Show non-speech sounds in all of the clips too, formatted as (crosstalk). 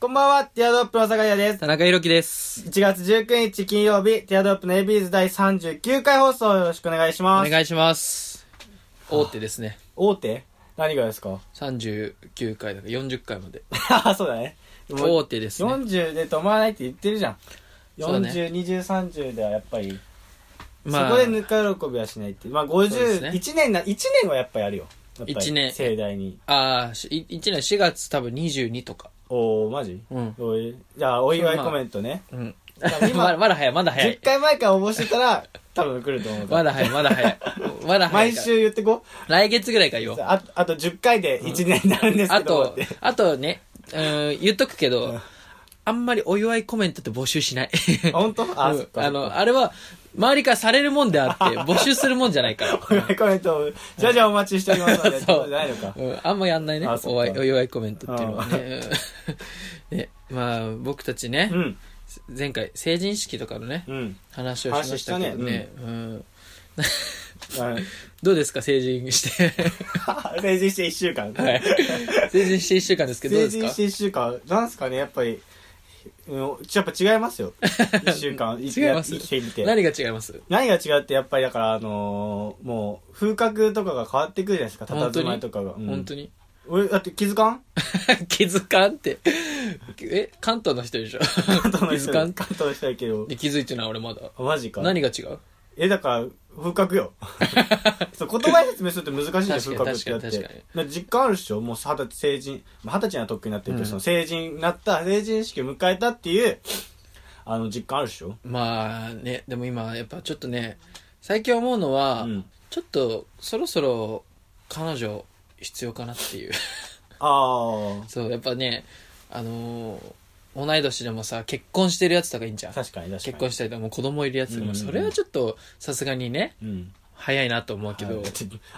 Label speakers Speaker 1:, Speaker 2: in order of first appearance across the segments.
Speaker 1: こんばんは、ティアドロップの坂谷です。
Speaker 2: 田中裕樹です。
Speaker 1: 1月19日金曜日、ティアドロップの ABs 第39回放送よろしくお願いし
Speaker 2: お
Speaker 1: ます。
Speaker 2: 願いします。大手ですね。
Speaker 1: 大手？何がですか
Speaker 2: ？39回だから40回まで。
Speaker 1: あ、(laughs) そうだね。もう
Speaker 2: 大手ですね。
Speaker 1: 40で止まらないって言ってるじゃん。
Speaker 2: そうだね
Speaker 1: 40、20、30ではやっぱり、
Speaker 2: まあ
Speaker 1: そこでぬか喜びはしないって。まあ
Speaker 2: そうですね
Speaker 1: 50、1年な、1年はやっぱやるよ。やっぱり
Speaker 2: 一年
Speaker 1: 盛大に。
Speaker 2: ああ、し1年4月多分22とか。
Speaker 1: おー、マジ？
Speaker 2: うん。
Speaker 1: おいじゃあ、お祝いコメントね。
Speaker 2: うん。
Speaker 1: 今 (laughs)
Speaker 2: まだまだ早い、まだ早
Speaker 1: 10
Speaker 2: い。
Speaker 1: 回前から応募してたら、(laughs) 多分来ると思う。
Speaker 2: まだ早い、まだ早い。まだ早い
Speaker 1: 毎。週言ってこ
Speaker 2: 来月ぐらいから言おう。
Speaker 1: ああと10回で1年になるんですけ
Speaker 2: あ
Speaker 1: ど、
Speaker 2: と、あとね、うん、言っとくけど、あんまりお祝いコメントって募集しない。
Speaker 1: あ本当？あ、
Speaker 2: うん。あの、あれは、周りからされるもんであって、(laughs) 募集するもんじゃないから。
Speaker 1: お祝いコメントを、じゃあじゃあお待ちしておりますので、(laughs)
Speaker 2: そう。
Speaker 1: じゃないのか？
Speaker 2: うん、あんまやんないね。お祝いお祝いコメントっていうのはね。うん (laughs) ねまあ僕たちね、
Speaker 1: うん。
Speaker 2: 前回成人式とかのね
Speaker 1: うん。
Speaker 2: 話をしましたけどね。うん、どうですか？成人して。
Speaker 1: 成人して1週間。
Speaker 2: はい。成人して1週間ですけどどうですか？
Speaker 1: 成人して1週間、なんすかね、やっぱり、うんやっぱ違いますよ。(laughs) 1週間、生き
Speaker 2: 違います？
Speaker 1: 生きてみて。
Speaker 2: 何が違います？
Speaker 1: 何が違うって、やっぱりだから、あのーもう、風格とかが変わってくるじゃないですか、佇まいとかが。うん。
Speaker 2: 本当に？
Speaker 1: 俺、だって気づかん？(laughs)
Speaker 2: 気づかんって。(laughs) え関東の人でしょ？
Speaker 1: 関東の人。
Speaker 2: 気づかん？
Speaker 1: 関東の人だけど。
Speaker 2: で気づいてない俺まだ。
Speaker 1: あマジか。
Speaker 2: 何が違う？
Speaker 1: え、だから、風格よ。(laughs) そう言葉で説明すると難しいね、風
Speaker 2: 確かに
Speaker 1: 格ってやって。
Speaker 2: 確かに確
Speaker 1: だら実感あるっしょ？もう二十歳成人、まあ二十歳にはとっくになってるけど、
Speaker 2: うん
Speaker 1: その成人になった、成人式を迎えたっていう、あの、実感あるっしょ？
Speaker 2: まあねでも今やっぱちょっとね最近思うのは、
Speaker 1: うん。
Speaker 2: ちょっとそろそろ彼女必要かなっていう
Speaker 1: あ
Speaker 2: そうやっぱねあのー同い年でもさ結婚してるやつとかいいんじゃ
Speaker 1: あ、
Speaker 2: ん。
Speaker 1: 確かに確かに。
Speaker 2: 結婚したりとかもう子供いるやつとかも、
Speaker 1: うん
Speaker 2: それはちょっとさすがにね
Speaker 1: うん。
Speaker 2: 早いなと思うけど、
Speaker 1: はい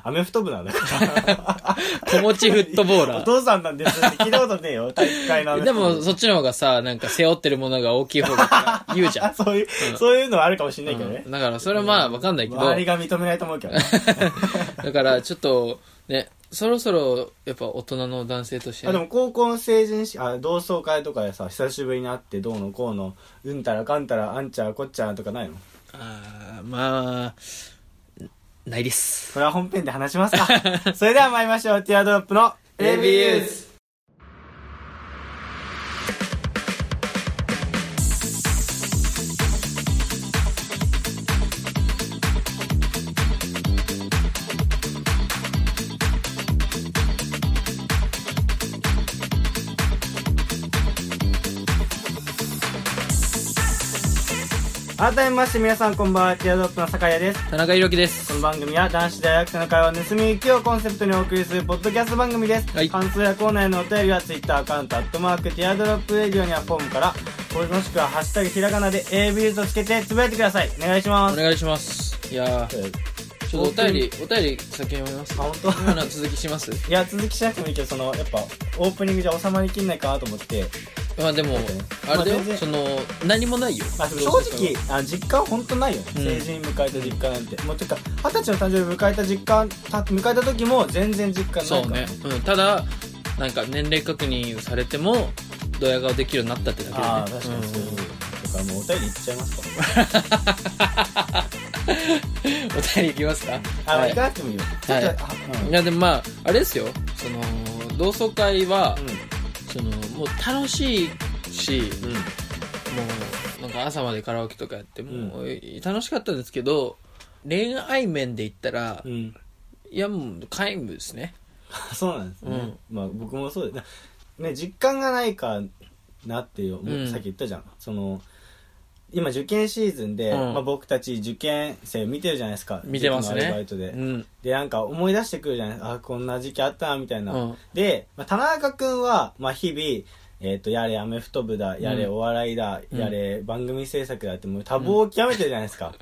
Speaker 1: アメフト部なんだから。(laughs)
Speaker 2: 子持ちフットボーラ
Speaker 1: お父さんなんですって聞いたことねえよ、大会のアメ
Speaker 2: ーで
Speaker 1: フト部
Speaker 2: もそっちの方がさなんか背負ってるものが大きい方が言うじゃん。(laughs)
Speaker 1: あ、そういう、
Speaker 2: うん。
Speaker 1: そういうのはあるかもしれないけどね。
Speaker 2: うん。だからそれはまあわかんないけど。
Speaker 1: 周りが認めないと思うけどね。(laughs)
Speaker 2: だからちょっとねそろそろやっぱ大人の男性として。
Speaker 1: あでも高校の成人式あ同窓会とかでさ久しぶりに会ってどうのこうのうんたらかんたらあんちゃらこっちゃらとかないの？
Speaker 2: あーまあないです。
Speaker 1: それは本編で話しますか。それでは参りましょう。ティアドロップの ABUs 改めまして皆さんこんばんは。ティアドロップの酒屋です。
Speaker 2: 田中裕樹です。
Speaker 1: この番組は男子大学生の会話を盗み行きをコンセプトにお送りするポッドキャスト番組です、
Speaker 2: はい。
Speaker 1: 感想やコーナーへのお便りは Twitter アカウント、アットマーク、ティアドロップレディオにはフォームから、もしくはハッシュタグひらがなで ABS とつけてつぶやいてください。お願いします。
Speaker 2: お願いしますいやちょっとお便りお便り先読みます？
Speaker 1: あ、本当？
Speaker 2: 今の続きします？
Speaker 1: いや、続きしなくてもいいけど、その、やっぱ、オープニングじゃ収まりきんないかなと思って、
Speaker 2: まあでもあれだよ。
Speaker 1: まあ
Speaker 2: その何もないよ。
Speaker 1: まあ、正直、あ実感本当ないよ、
Speaker 2: うん。
Speaker 1: 成人迎えた実感なんて。もう、てか、二十歳の誕生日迎えた実感、た迎えた時も全然実感ないから。
Speaker 2: そうね、うん、ただなんか年齢確認されてもドヤ顔できるようになったってだけでね。
Speaker 1: ああ、確かにそういう。
Speaker 2: ん。
Speaker 1: だからもうお便りいっちゃいますか。(laughs)
Speaker 2: お便りいきますか？
Speaker 1: あ、
Speaker 2: はい。
Speaker 1: 行かなくてもいいよ。
Speaker 2: はい。いやでもまああれですよ。その同窓会は、
Speaker 1: う
Speaker 2: そのもう楽しいし、
Speaker 1: ん。うん。
Speaker 2: もうなんか朝までカラオケとかやってもう楽しかったですけど恋愛面で言ったら、
Speaker 1: うん。
Speaker 2: いやもう皆無ですね (laughs)
Speaker 1: そうなんですね。まあ僕もそうで、ね、実感がないかなってう
Speaker 2: ん
Speaker 1: さっき言ったじゃん。その、今受験シーズンで、
Speaker 2: うん。
Speaker 1: まあ僕たち受験生見てるじゃないですか。
Speaker 2: 見てますね。
Speaker 1: 塾のアルバイトで。
Speaker 2: うん。
Speaker 1: で、なんか思い出してくるじゃないあ、こんな時期あったな、みたいな。
Speaker 2: うん。
Speaker 1: で、まあ、田中くんは、まあ日々、えっ、と、やれアメフト部だ、やれ
Speaker 2: うん
Speaker 1: お笑いだ、
Speaker 2: うん。
Speaker 1: やれ番組制作だって、もう多忙を極めてるじゃないですか。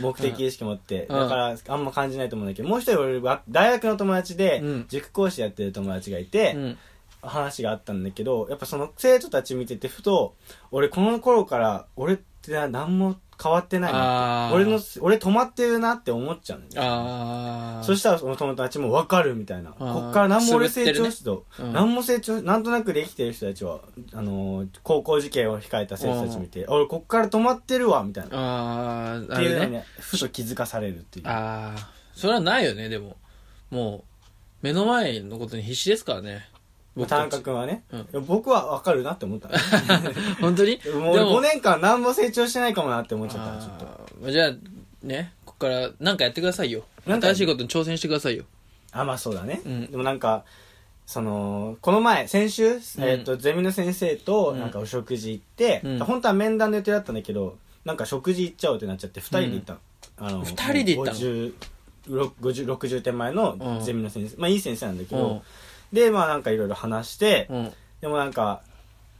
Speaker 1: 目的意識持って。
Speaker 2: うん。
Speaker 1: だから、あんま感じないと思うんだけど、もう一人俺は、大学の友達で
Speaker 2: うん、
Speaker 1: 塾講師やってる友達がいて、
Speaker 2: うん。
Speaker 1: 話があったんだけど、やっぱその生徒たち見ててふと、俺この頃から、俺いや何も変わってないなって。俺の俺止まってるなって思っちゃうんだよ。
Speaker 2: ああ。
Speaker 1: そしたらその友達も分かるみたいな。こっから何も俺成長しと、
Speaker 2: うん。
Speaker 1: 何も成長なんとなくできてる人たちはあのー高校受験を控えた生徒たち見て俺こっから止まってるわみたいな。
Speaker 2: ああ、
Speaker 1: って。いうのにねふと気づかされるっていう。
Speaker 2: ああ、それはないよね、でも。もう、目の前のことに必死ですからね。僕
Speaker 1: 田中君はね、
Speaker 2: うん。
Speaker 1: 僕は分かるなって思ったね (laughs)
Speaker 2: 本当に？
Speaker 1: もう俺5年間何も成長してないかもなって思っちゃったちょっと。
Speaker 2: じゃあ、ね、ここから何かやってくださいよ。新しいことに挑戦してくださいよ。
Speaker 1: あまあそうだね、
Speaker 2: うん。
Speaker 1: でもなんかそのこの前先週、えー、とゼミの先生と
Speaker 2: うん。
Speaker 1: なんかお食事行って、
Speaker 2: うん。
Speaker 1: 本当は面談の予定だったんだけどなんか食事行っちゃおうってなっちゃって2人で行ったの,、あの
Speaker 2: 二人で行ったの
Speaker 1: ？50 50 60点前のゼミの先生、まあいい先生なんだけど、
Speaker 2: うん。
Speaker 1: でまあなんかいろいろ話して、
Speaker 2: うん。
Speaker 1: でもなんか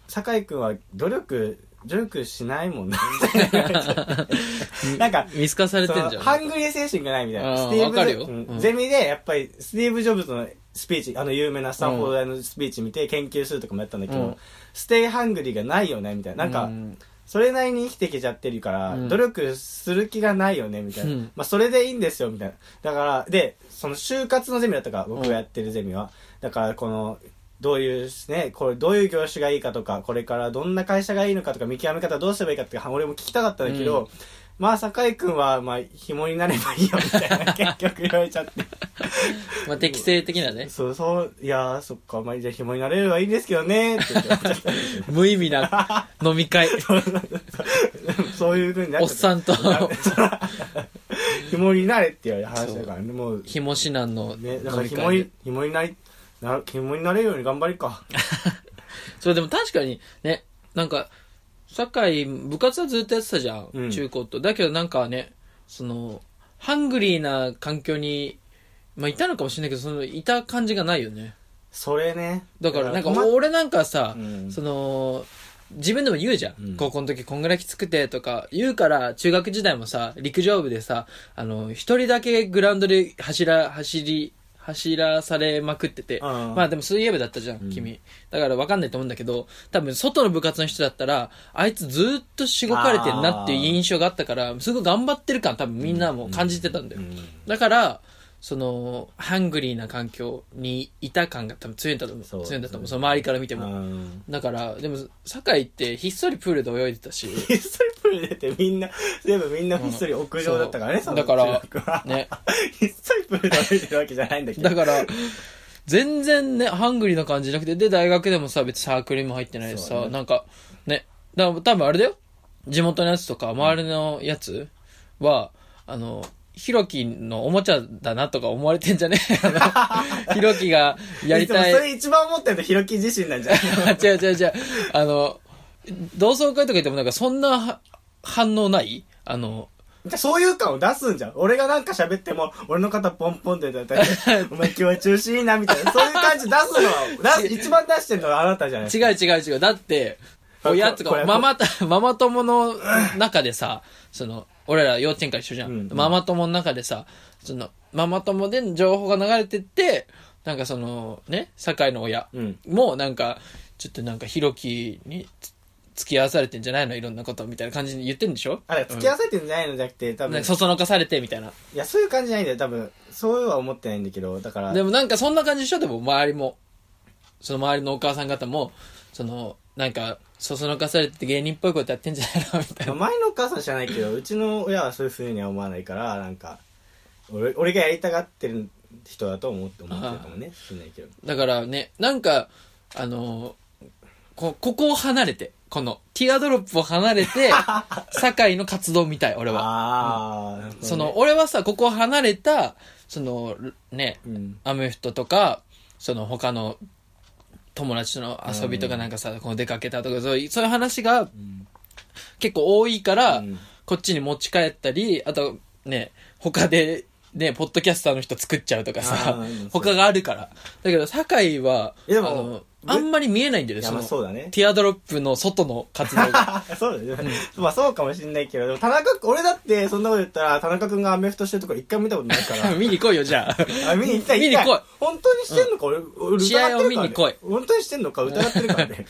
Speaker 1: 酒井君は努力努力しないもんな (laughs) なんか
Speaker 2: 見透かされてんじゃん。
Speaker 1: ハングリー精神がないみたいな。スティーブうん
Speaker 2: うん
Speaker 1: ゼミで、やっぱり、スティーブ・ジョブズのスピーチ、あの有名なスタンフォード大のスピーチ見て研究するとかもやったんだけど、
Speaker 2: うん
Speaker 1: ステイハングリーがないよね、みたいな。なんか、
Speaker 2: うん
Speaker 1: それなりに生きてきちゃってるから、
Speaker 2: うん
Speaker 1: 努力する気がないよね、みたいな。
Speaker 2: うん
Speaker 1: まあ、それでいいんですよ、みたいな。だから、で、その就活のゼミだったから、僕がやってるゼミは。だから、この、どういうね、これどういう業種がいいかとか、これからどんな会社がいいのかとか、見極め方どうすればいいかって、俺も聞きたかったんだけど、
Speaker 2: うん
Speaker 1: まあ、酒井君は、まあ、紐になればいいよ、みたいな、結局言われちゃって。(laughs)
Speaker 2: まあ、適正的なね。
Speaker 1: そう、そう、いやー、そっか、まあ、じゃあ紐になれればいいんですけどね、って言って
Speaker 2: 無意味な (laughs) 飲み会。(laughs)
Speaker 1: そういう風になっ
Speaker 2: おっさんと、
Speaker 1: 紐になれって言われる話だからね、もう、
Speaker 2: ひもしなんの
Speaker 1: ね、だから紐に、紐になり、な、紐になれるように頑張りか。
Speaker 2: それでも確かにね、なんか、堺、部活はずっとやってたじゃん、
Speaker 1: うん
Speaker 2: 中高と。だけどなんかね、その、ハングリーな環境に、まあいたのかもしれないけど、その、いた感じがないよね。
Speaker 1: それね。
Speaker 2: だからなんか、俺なんかさ、
Speaker 1: うん
Speaker 2: その、自分でも言うじゃん高校の時こんぐらいきつくてとか言うから、中学時代もさ、陸上部でさ、あの、一人だけグラウンドで走ら、走り、走らされまくってて、
Speaker 1: うん。
Speaker 2: まあでも水泳部だったじゃん、
Speaker 1: うん。
Speaker 2: 君。だから分かんないと思うんだけど、多分外の部活の人だったら、あいつずっとしごかれてんなっていう印象があったから、すごい頑張ってる感多分みんなも感じてたんだよ。
Speaker 1: うん。
Speaker 2: だから、その、ハングリーな環境にいた感が多分強いんだと思う。
Speaker 1: そう
Speaker 2: 強いんだと思う。その周りから見ても。
Speaker 1: うん
Speaker 2: だから、でも、堺ってひっそりプールで泳いでたし、(laughs)
Speaker 1: ひっそりプール出てみんな、全部みんなひっそり屋上だったからね、その
Speaker 2: うんだから
Speaker 1: 中学は
Speaker 2: ね。(laughs)
Speaker 1: ひっそりプールで歩いてるわけじゃないんだけど。
Speaker 2: だから、全然ね、ハングリーな感じじゃなくて、で、大学でもさ、別にサークルにも入ってないしさ、
Speaker 1: そうだね
Speaker 2: なんか、ね、だから多分あれだよ。地元のやつとか、周りのやつは、あの、ヒロキのおもちゃだなとか思われてんじゃね？(laughs) あの、ヒロキがやりたい
Speaker 1: でもそ。れ一番思ってるのヒロキ自身なんじゃない
Speaker 2: 違う違う違う。あの、同窓会とか言ってもなんかそんなは反応ない？あの、
Speaker 1: そういう感を出すんじゃん。俺がなんか喋っても、俺の肩ポンポンでだったり、(laughs) お前今日は調子いいな、みたいな。そういう感じ出すのは、一番出してるのはあなたじゃない
Speaker 2: 違う違う違う。だって、
Speaker 1: あ
Speaker 2: 親とか、ママた、ママ友の中でさ、その、俺ら幼稚園から一緒じゃん。
Speaker 1: うんうん
Speaker 2: ママ友の中でさ、その、ママ友で情報が流れてって、なんかその、ね、堺の親
Speaker 1: うん。
Speaker 2: もなんか、ちょっとなんか、ひろきにつ付き合わされてんじゃないの？いろんなことみたいな感じに言ってんでしょ？
Speaker 1: あれ、付き合わせてんじゃないのじゃなくて、多分、
Speaker 2: なんかそそのかされてみたいな。
Speaker 1: いや、そういう感じじゃないんだよ、多分。そうは思ってないんだけど、だから、
Speaker 2: でもなんかそんな感じでしょ？でも周りも。その周りのお母さん方も、その、なんか、そそのかされてて芸人っぽいことやってんじゃないの？みたいな。
Speaker 1: 前のお母さん知らないけど、うちの親はそういうふうには思わないから、なんか、俺俺がやりたがってる人だと思って思ってるかもね、しんないけど。
Speaker 2: だからね、なんか、あのこ、ここを離れて、この、ティアドロップを離れて、(laughs) 堺の活動みたい、俺は。その、、俺はさ、ここを離れた、その、ね、
Speaker 1: うん。
Speaker 2: アメフトとか、その他の友達との遊びとかなんかさ、この出かけたとか、そういうそういう話が
Speaker 1: ん。
Speaker 2: 結構多いから、
Speaker 1: うん。
Speaker 2: こっちに持ち帰ったり、あとね、他で、ね、ポッドキャスターの人作っちゃうとかさ他があるから。だけど、堺は、
Speaker 1: えでも
Speaker 2: あの、あんまり見えないんだよね、
Speaker 1: いやまあ
Speaker 2: その、
Speaker 1: そうだね
Speaker 2: ティアドロップの外の活動が。(laughs)
Speaker 1: そうだね。(laughs) まあそうかもしんないけど、でも田中君、俺だってそんなこと言ったら、田中君がアメフトしてるとこ一回も見たことないから。(laughs)
Speaker 2: 見に来いよ、じゃあ。
Speaker 1: あ、見に行きたい。
Speaker 2: 見に来い
Speaker 1: 行きたい本当にしてんのか、俺、俺疑ってるから、ね。
Speaker 2: 試合を見に来い
Speaker 1: 本当にしてんのか？疑ってるからね。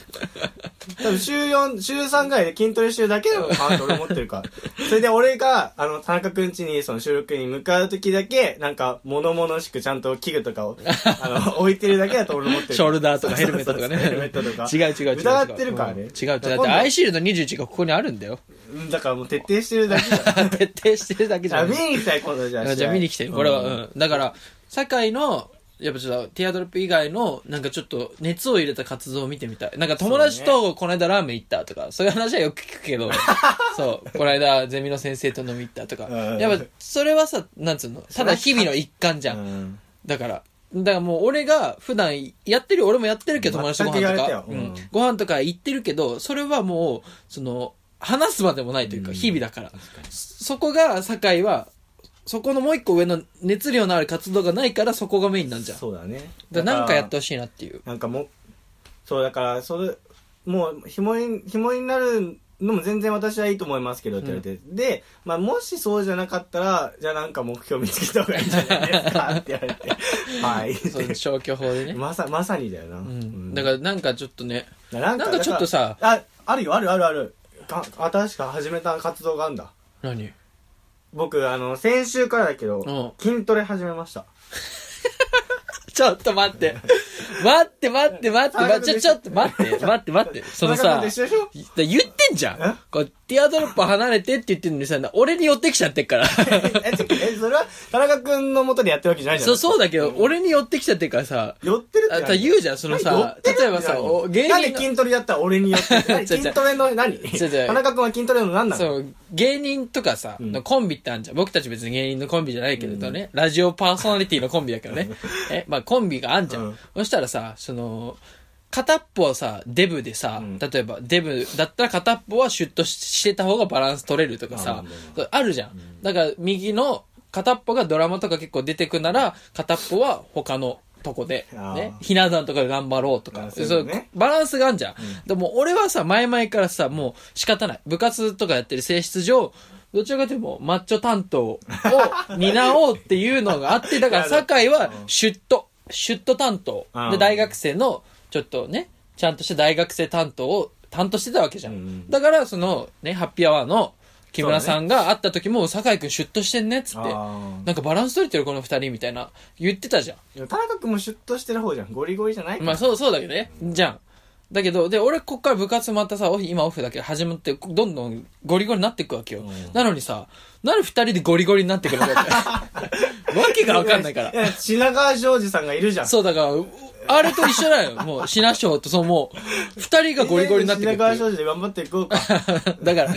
Speaker 1: 多分週4、週3ぐらいで筋トレしてるだけなのかなって俺思ってるから。それで俺が、あの、田中くん家にその収録に向かう時だけ、なんか、物々しくちゃんと器具とかを、あの、置いてるだけだと俺思ってる。
Speaker 2: ショルダーとかヘルメットとかね。
Speaker 1: ヘルメットとか。
Speaker 2: 違う違う違う違う。
Speaker 1: 疑ってるからね。
Speaker 2: うん違う違う。だってアイシールド21がここにあるんだよ。
Speaker 1: うんだからもう徹底してるだけだ。(laughs)
Speaker 2: 徹底してるだけじゃ
Speaker 1: あ、
Speaker 2: ん。
Speaker 1: 見に行きたいことじゃあ。
Speaker 2: じゃあ見に来て。これは、うん。だから、堺の、やっぱちょっと、ティアドロップ以外の、なんかちょっと、熱を入れた活動を見てみたい。なんか友達と、この間ラーメン行ったとか、そういう話はよく聞くけど、(laughs) そう、この間、ゼミの先生と飲み行ったとか
Speaker 1: うん。
Speaker 2: やっぱ、それはさ、なんつうの、ただ日々の一環じゃ。
Speaker 1: うんん。
Speaker 2: だから、だからもう俺が普段やってるよ、俺もやってるけど友達とご飯とかう
Speaker 1: うんん、
Speaker 2: ご飯とか行ってるけど、それはもう、その、話すまでもないというか、
Speaker 1: うん
Speaker 2: 日々だから。そこが、堺は、そこのもう一個上の熱量のある活動がないから、そこがメインなんじゃん。
Speaker 1: そうだね。
Speaker 2: らなんかやってほしいなっていう。
Speaker 1: なんかもう、そうだから、それ、もう、紐に、紐になるのも全然私はいいと思いますけどって言われて。で、まあもしそうじゃなかったら、じゃあなんか目標見つけた方がいいんじゃないですかって言われて。(laughs) はい。
Speaker 2: そう、消去法でね。
Speaker 1: まさ、まさにだよな。う
Speaker 2: うん。だからなんかちょっとね、
Speaker 1: ら、な
Speaker 2: なんかちょっとさ
Speaker 1: あ、あるよ、あるあるある。か新しく始めた活動があるんだ。
Speaker 2: 何？
Speaker 1: 僕、あの、先週からだけど、
Speaker 2: うん
Speaker 1: 筋トレ始めました。(laughs)
Speaker 2: ちょっと待って。待って待って待って、ま、ちょ、ちょっと待って、待って待って。そのさ言ってんじゃ
Speaker 1: え？
Speaker 2: ん。こう、ティアドロップ離れてって言ってんのにさ、俺に寄ってきちゃってっから。(laughs)
Speaker 1: え、それは、田中くんの元でやってるわけじゃないじゃん。
Speaker 2: そう、そうだけど、俺に寄ってきちゃってっからさ、
Speaker 1: 寄ってるって
Speaker 2: 言うじゃん、そのさ例えばさ芸人の
Speaker 1: なんで筋トレやったら俺に寄って (laughs) 筋トレの何？田中くんは筋トレの何なの
Speaker 2: そう、芸人とかさ、
Speaker 1: うん。
Speaker 2: コンビってあるじゃん。僕たち別に芸人のコンビじゃないけれどね、ラジオパーソナリティのコンビだけどね。(laughs) え、まあコンビがあんじゃん。そしたらさ、その、片っぽはさ、デブでさ、
Speaker 1: うん。
Speaker 2: 例えばデブだったら片っぽはシュッとししてた方がバランス取れるとかさ
Speaker 1: まあ
Speaker 2: るじゃん。だから右の片っぽがドラマとか結構出てくなら、片っぽは他のとこで、ね、ひな壇とかで頑張ろうとか、
Speaker 1: あそうね。
Speaker 2: バランスがあるじゃん。でも俺はさ、前々からさ、もう仕方ない。部活とかやってる性質上、どちらかというとマッチョ担当を担おうっていうのがあって、だから酒井はシュッと、シュッと担当。
Speaker 1: う。ん。
Speaker 2: で、大学生の、ちょっとね、ちゃんとした大学生担当を担当してたわけじゃ
Speaker 1: うんうん
Speaker 2: ん。だから、その、ね、ハッピーアワーの木村さんが会った時も、酒井くんシュッとしてんねっつって。
Speaker 1: あ
Speaker 2: なんかバランス取れてるこの二人みたいな言ってたじゃん。
Speaker 1: 田中くんもシュッとしてる方じゃん。ゴリゴリじゃない
Speaker 2: まあそう、そうだけどね。じゃん。だけど、で、俺こっから部活またさ、オフ今オフだけど始まって、どんどんゴリゴリになっていくわけよ。
Speaker 1: うん
Speaker 2: なのにさ、なる二人でゴリゴリになってくるわけ。(laughs) わけがわかんないから
Speaker 1: い。や、品川庄司さんがいるじゃん。
Speaker 2: そうだから、うあれと一緒だよ。もう、シナショーと、そうもう、二人がゴリゴリになってくる
Speaker 1: 品。川庄司で頑張っていこうか。(laughs)
Speaker 2: だから、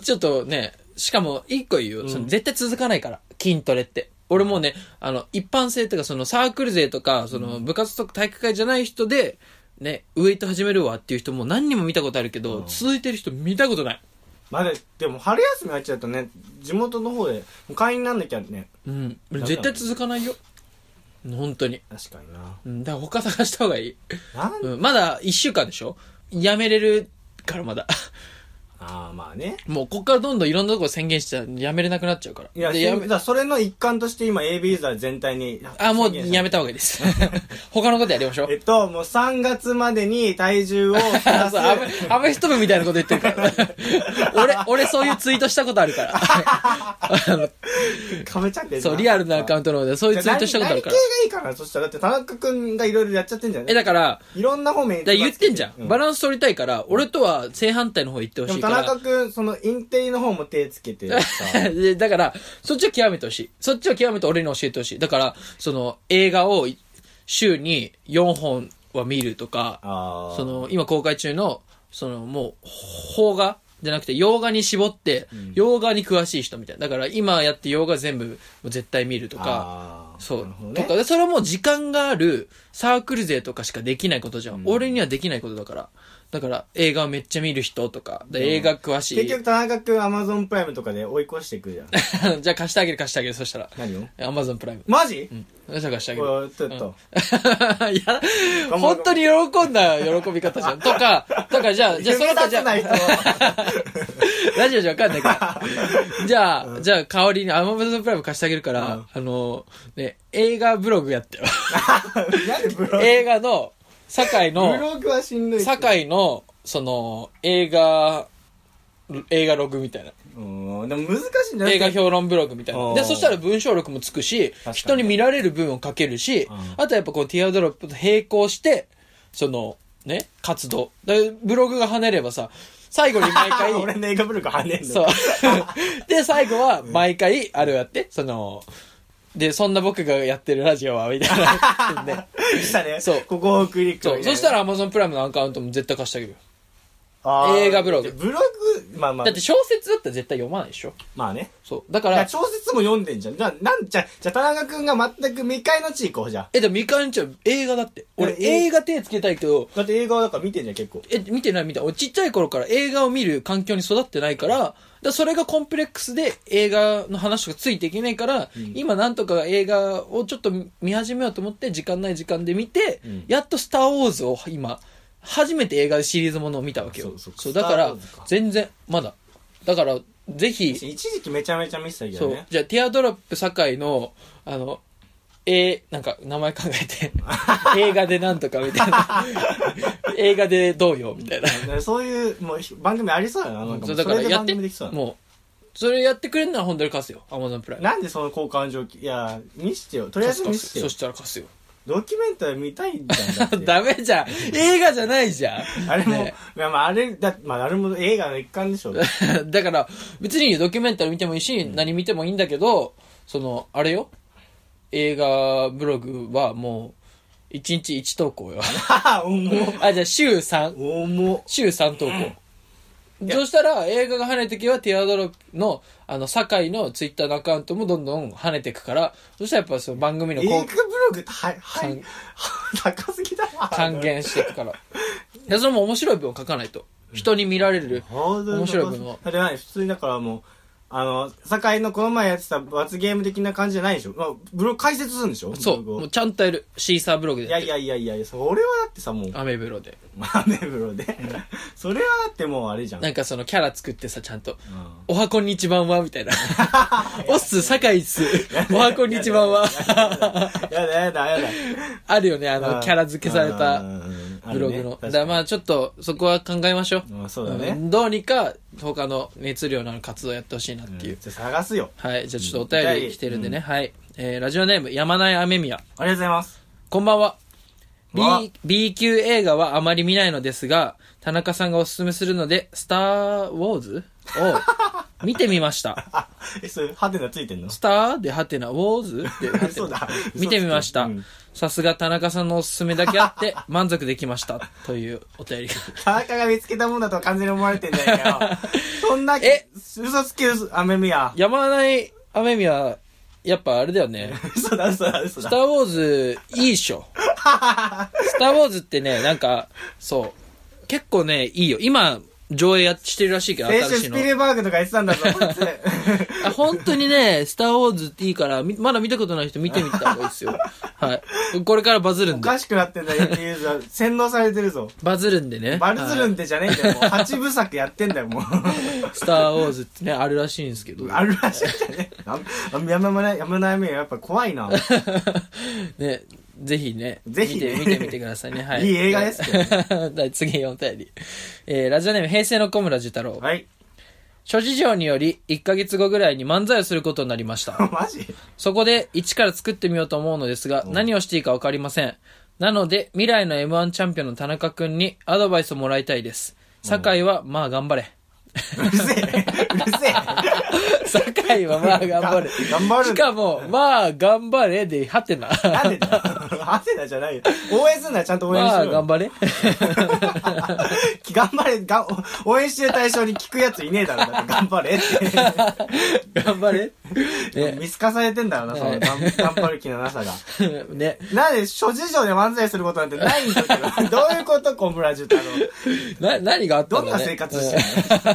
Speaker 2: ちょっとね、しかも、一個言うよ。その絶対続かないから、筋トレって。俺もうね、あの、一般性とか、そのサークル勢とか、その部活とか体育会じゃない人で、ね、ウェイト始めるわっていう人も何人も見たことあるけど、
Speaker 1: うん
Speaker 2: 続いてる人見たことない。
Speaker 1: まだ、でも春休み入っちゃうとね、地元の方で、会員になんなきゃね。
Speaker 2: うん。絶対続かないよ。本当に。
Speaker 1: 確かにな。
Speaker 2: うん。だから他探した方がいい。
Speaker 1: なん？
Speaker 2: うん。まだ一週間でしょ？やめれるからまだ。
Speaker 1: ああ、まあね。
Speaker 2: もうこっからどんどんいろんなとこ宣言したらやめれなくなっちゃうから。
Speaker 1: いや、
Speaker 2: でやめ
Speaker 1: だそれの一環として今 AB ユーザー全体に。
Speaker 2: あ、もうやめた方がいいです。(laughs) 他のことやりましょう
Speaker 1: え。っと、もう3月までに体重を減らす。
Speaker 2: そう、アメ、フト部みたいなこと言ってるから。(laughs) 俺、俺そういうツイートしたことあるから。(laughs) あの
Speaker 1: かめちゃって
Speaker 2: そう、リアルなアカウントの方でそういうツイートしたことあるから
Speaker 1: 何。何系がいいかなそしたら、だって田中くんがいろいろやっちゃってんじゃん。
Speaker 2: え、だから、
Speaker 1: いろんな方面
Speaker 2: だ言ってんじゃん。バ
Speaker 1: ラ
Speaker 2: ランス取りたいから、俺とは正反対の方行ってほしいから。
Speaker 1: 中くん、そのインテリの方も手つけてさ。(laughs)
Speaker 2: でだから、そっちは極めてほしい。そっちは極めて俺に教えてほしい。だから、その、映画を週に4本は見るとか、
Speaker 1: あー
Speaker 2: そ、の、今公開中の、その、もう、邦画？じゃなくて、洋画に絞って、洋画に詳しい人みたいな。だから、今やって洋画全部、もう絶対見るとか、
Speaker 1: あー
Speaker 2: そう
Speaker 1: なるほど。
Speaker 2: と
Speaker 1: ね
Speaker 2: か、でそれはもう時間があるサークル勢とかしかできないことじゃん俺にはできないことだから。だから映画をめっちゃ見る人とか、で映画詳しい。
Speaker 1: 結局田中君アマゾンプライムとかで追い越していくじゃん (laughs)
Speaker 2: じゃあ貸してあげる貸してあげる、そしたら。
Speaker 1: 何を？
Speaker 2: アマゾンプライム。
Speaker 1: マジ？
Speaker 2: うん。そしたら貸してあげる。
Speaker 1: ちょっと、(laughs)
Speaker 2: いや、本当に喜んだ喜び方じゃん。とか、(laughs) とか、じゃあ、じゃあ、その他じゃあラジオじゃわかんないから。じゃあ、じゃあ、代わりにアマゾンプライム貸してあげるから、
Speaker 1: うん
Speaker 2: あの、ね、映画ブログやってよ。
Speaker 1: なんでブログ？
Speaker 2: 映画の、堺
Speaker 1: ブ
Speaker 2: の、
Speaker 1: ログはしんどい
Speaker 2: 堺の、その、映画、映画ログみたいな。
Speaker 1: うんでも難しいんだよ
Speaker 2: 映画評論ブログみたいな。
Speaker 1: うん
Speaker 2: で、そしたら文章力もつくし
Speaker 1: か、に
Speaker 2: 人に見られる文を書けるし、
Speaker 1: うん
Speaker 2: あとはやっぱこうティアドロップと並行して、その、ね、活動。でブログが跳ねればさ、最後に毎回、(laughs)
Speaker 1: 俺の映画ブログ跳ねんの
Speaker 2: そう。で、最後は毎回、あれをやって、その、で、そんな僕がやってるラジオは、みたいな。で (laughs)
Speaker 1: したね
Speaker 2: そう
Speaker 1: ここをクリック
Speaker 2: そう。そした
Speaker 1: ら
Speaker 2: ら Amazon プライムのアカウントも絶対貸してあげるよ。映画ブログ。
Speaker 1: ブログまあまあ。
Speaker 2: だって小説だったら絶対読まないでしょ。
Speaker 1: まあね。
Speaker 2: そう。だから、
Speaker 1: 小説も読んでんじゃん。じゃあなんじゃあじゃあ田中君が全く未開の地行こうじゃあ。
Speaker 2: え、でもみかんちゃん映画だって。俺
Speaker 1: え
Speaker 2: 映画手つけたいけど、
Speaker 1: だって映画だから見てんじゃん結構。
Speaker 2: え、見てない見てない。俺ちっちゃい頃から映画を見る環境に育ってないから、だそれがコンプレックスで映画の話とかついていけないから、今なんとか映画をちょっと見始めようと思って、時間ない時間で見て、
Speaker 1: ん。
Speaker 2: やっとスターウォーズを今、初めて映画でシリーズものを見たわけよ。
Speaker 1: そうそう
Speaker 2: だから
Speaker 1: スターウォーズか、
Speaker 2: 全然、まだ。だから、ぜひ、
Speaker 1: 一時期めちゃめちゃ見てたけ
Speaker 2: そう。じゃあ、ティアドロップ堺の、あの、えー、なんか、名前考えて、(laughs) 映画でなんとかみたいな。(laughs) 映画でどうよみたいな。
Speaker 1: だからそういうもう番組ありそうやななんかも
Speaker 2: そううだからやって、
Speaker 1: 組できそうやな
Speaker 2: もう、それやってくれるなら本当に貸すよ。アマゾンプライム。
Speaker 1: なんでその交換条件いや見してよとりあえず見してよ
Speaker 2: そしたら貸すよ。
Speaker 1: ドキュメンタリー見たいんじゃんだって (laughs)
Speaker 2: ダメじゃん。映画じゃないじゃん。
Speaker 1: あれも、
Speaker 2: ね
Speaker 1: まああれだまああれも映画の一環でしょ (laughs)
Speaker 2: だから、別にドキュメンタリー見てもいいし、何見てもいいんだけど、その、あれよ。映画ブログはもう、1日1投稿よ。(laughs)
Speaker 1: あ重っ
Speaker 2: あ、じゃあ週3。
Speaker 1: 重っ
Speaker 2: 週3投稿。そしたら、映画が跳ねてきは、ティアドロップの、あの、堺のツイッターのアカウントもどんどん跳ねてくから、そしたらやっぱその番組のこう
Speaker 1: 映画ブログってはいはい高すぎだわ
Speaker 2: 還元していくから。いや、それも面白い文を書かないと。人に見られる。面
Speaker 1: 面
Speaker 2: 白い文を
Speaker 1: 普通にだからもうあの堺のこの前やってた罰ゲーム的な感じじゃないでしょ、まあ、ブログ解説するんでしょ？
Speaker 2: そう。もうちゃんとやる。シーサーブログで
Speaker 1: いやい
Speaker 2: やってる。
Speaker 1: やいやいやそれはだってさもう
Speaker 2: アメブロで。
Speaker 1: アメブロで、それはだってもうあれじゃん
Speaker 2: なんかそのキャラ作ってさ、ちゃんと。
Speaker 1: うん
Speaker 2: おはこんにちばんは？みたいな。(laughs) おっす、堺っす。おは？こんにちばんは。
Speaker 1: やだやだやだ
Speaker 2: あるよね、あの、
Speaker 1: うん
Speaker 2: キャラ付けされた
Speaker 1: うん
Speaker 2: ブログの。だからまあちょっと、そこは考えましょう。
Speaker 1: うんそうだね、
Speaker 2: んどうにか、他の熱量のある活動やってほしいなっていう。
Speaker 1: じゃあ探すよ
Speaker 2: はい。じゃあちょっとお便り来てるんでね。はい。えー、ラジオネーム、山内雨宮。
Speaker 1: ありがとうございます
Speaker 2: こんばんは。B
Speaker 1: わ、
Speaker 2: B 級映画はあまり見ないのですが、田中さんがおすすめするので、スター・ウォーズ？を見てみました。
Speaker 1: あ (laughs) えそれハテナついてんの？
Speaker 2: スターでハテナ、ウォーズ？でハテ (laughs)
Speaker 1: そうだ
Speaker 2: ナ。見てみました
Speaker 1: うん。
Speaker 2: さすが田中さんのおすすめだけあって、満足できました。というお便りが。
Speaker 1: 田中が見つけたもんだと完全に思われてんじゃないかよ (laughs) そんな
Speaker 2: え？
Speaker 1: 嘘つけ嘘雨宮
Speaker 2: 山内雨宮、やっぱあれだよね。
Speaker 1: 嘘だ嘘だ嘘だ
Speaker 2: スター・ウォーズ、いいっしょ。スター・ウォーズってね、なんか、そう。結構ね、いいよ。今、上映やしてるらしいけど、新しいの。
Speaker 1: スピルバーグとか言ってたんだぞ (laughs)
Speaker 2: 本当にね、スター・ウォーズっていいから、みまだ見たことない人見てみた方がいいですよ。はい。これからバズるんで。
Speaker 1: おかしくなってんだよ、ユーザー。洗脳されてるぞ。
Speaker 2: バズるんでね。
Speaker 1: バルズルンってじゃねえんだよ、もう。八部作やってんだよ、もう。
Speaker 2: はいスター・ウォーズってね、あるらしいんですけど。
Speaker 1: あるらしいじゃねああ山村、山村やっぱ怖いな。(laughs)
Speaker 2: ね、ぜひね、
Speaker 1: ぜひね
Speaker 2: 見て、見てみてくださいね。はい。
Speaker 1: いい映画ですけど (laughs)
Speaker 2: はい次、4便り。えー、ラジオネーム、平成の小村寿太郎。
Speaker 1: はい。
Speaker 2: 諸事情により、1ヶ月後ぐらいに漫才をすることになりました。(laughs)
Speaker 1: マジ？
Speaker 2: そこで、一から作ってみようと思うのですが、何をしていいかわかりません。なので、未来の M1 チャンピオンの田中くんにアドバイスをもらいたいです。酒井は、まあ頑張れ。
Speaker 1: うるせえ。うるせえ。
Speaker 2: 酒井はまあ頑張れ。
Speaker 1: 頑張る
Speaker 2: しかも、まあ頑張れで、はてな。
Speaker 1: なんでだよ。ハセナじゃないよ。応援すんならちゃんと応援し
Speaker 2: まあ
Speaker 1: ろよ。
Speaker 2: 頑張れ。(laughs)
Speaker 1: 頑張れ、が応援してる対象に聞くやついねえだろ。だって頑張れって。
Speaker 2: 頑張れ。ね。(laughs)
Speaker 1: 見透かされてんだろうな、その、
Speaker 2: はい
Speaker 1: 頑頑張る気のなさが。(laughs)
Speaker 2: ね。
Speaker 1: なんで、諸事情で漫才することなんてないんだけど、どういうこと、小村寿太郎。
Speaker 2: な、何があったんだね。
Speaker 1: どんな生活してる